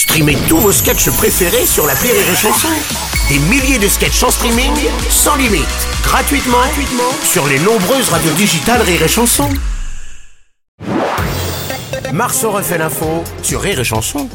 Streamez tous vos sketchs préférés sur la Rire et Chanson. Des milliers de sketchs en streaming, sans limite, gratuitement, gratuitement sur les nombreuses radios digitales Rire et Chanson. Marceau refait l'info sur Rire et Chanson.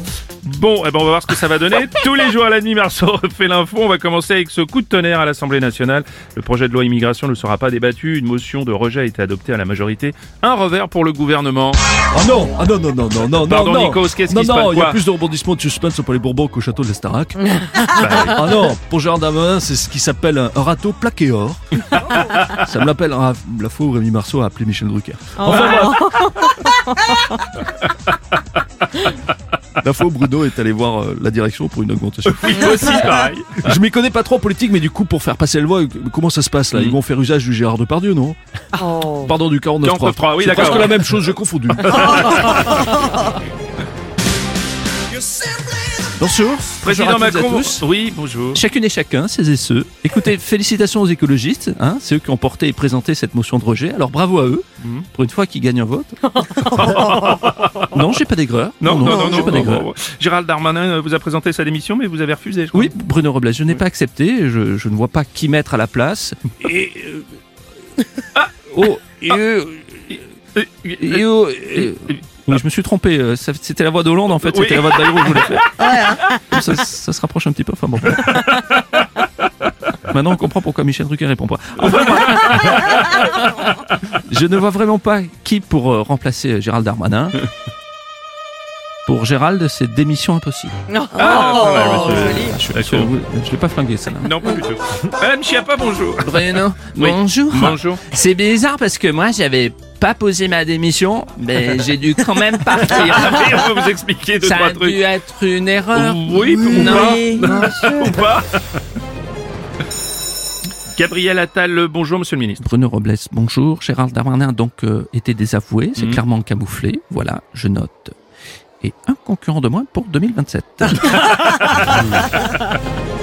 Bon, eh ben on va voir ce que ça va donner. Tous les jours à la nuit, Marceau refait l'info. On va commencer avec ce coup de tonnerre à l'Assemblée nationale. Le projet de loi immigration ne sera pas débattu. Une motion de rejet a été adoptée à la majorité. Un revers pour le gouvernement. Ah non, ah non, non, non, non, non, Pardon, non, non. Nikos, qu'est-ce non, qui se non, passe, il y a plus de rebondissements de suspense pour les Bourbons qu'au château de l'Estarac. ah non, pour Gérard Darmanin, c'est ce qui s'appelle un râteau plaqué or. Ça me l'appelle ah, la fois où Rémi Marceau a appelé Michel Drucker. Enfin bref. La fois où Bruno est allé voir euh, la direction pour une augmentation. Oui, aussi, pareil. Je m'y connais pas trop en politique, mais du coup, pour faire passer la loi, comment ça se passe là? Ils vont faire usage du Gérard Depardieu, non? Pardon, du 49.3. 49.3, oui, C'est d'accord. presque la même chose, j'ai confondu. Bonjour. Président Bonjour à toutes et à Macron. tous. Oui, bonjour. Chacune et chacun, ces et ceux. Écoutez, félicitations aux écologistes, hein, c'est eux qui ont porté et présenté cette motion de rejet. Alors bravo à eux, Mhm. pour une fois qu'ils gagnent un vote. Non, j'ai pas d'aigreur. Non, non, non, non. pas d'aigreur. Gérald Darmanin euh, vous a présenté sa démission, mais vous avez refusé. je crois. Oui, Bruno Robles, je n'ai pas accepté, je, je ne vois pas qui mettre à la place. Et. euh, Oh, et, euh, Euh, et, oh, euh, oui, je me suis trompé, c'était la voix d'Hollande en fait, Oui. c'était la voix de Bayrou que je voulais faire. Comme ça, ça se rapproche un petit peu, enfin bon. Maintenant, on comprend pourquoi Michel Drucker répond pas. Enfin, je ne vois vraiment pas qui pour remplacer Gérald Darmanin. Pour Gérald, c'est démission impossible. Ah, pas mal, monsieur. Je, D'accord. je l'ai pas flingué, ça. Non, pas du tout. Madame Chiappa, bonjour. Bruno, Oui. bonjour. Bonjour. C'est bizarre parce que moi j'avais pas posé ma démission, mais j'ai dû quand même partir. Et on va vous expliquer deux, Ça trois a trucs. dû être une erreur. Oui, ou non. pas. Ou pas. Gabriel Attal, bonjour, monsieur le ministre. Bruno Robles, bonjour. Gérald Darmanin a donc euh, été désavoué, c'est Mhm. clairement camouflé. Voilà, je note et un concurrent de moins pour 2027.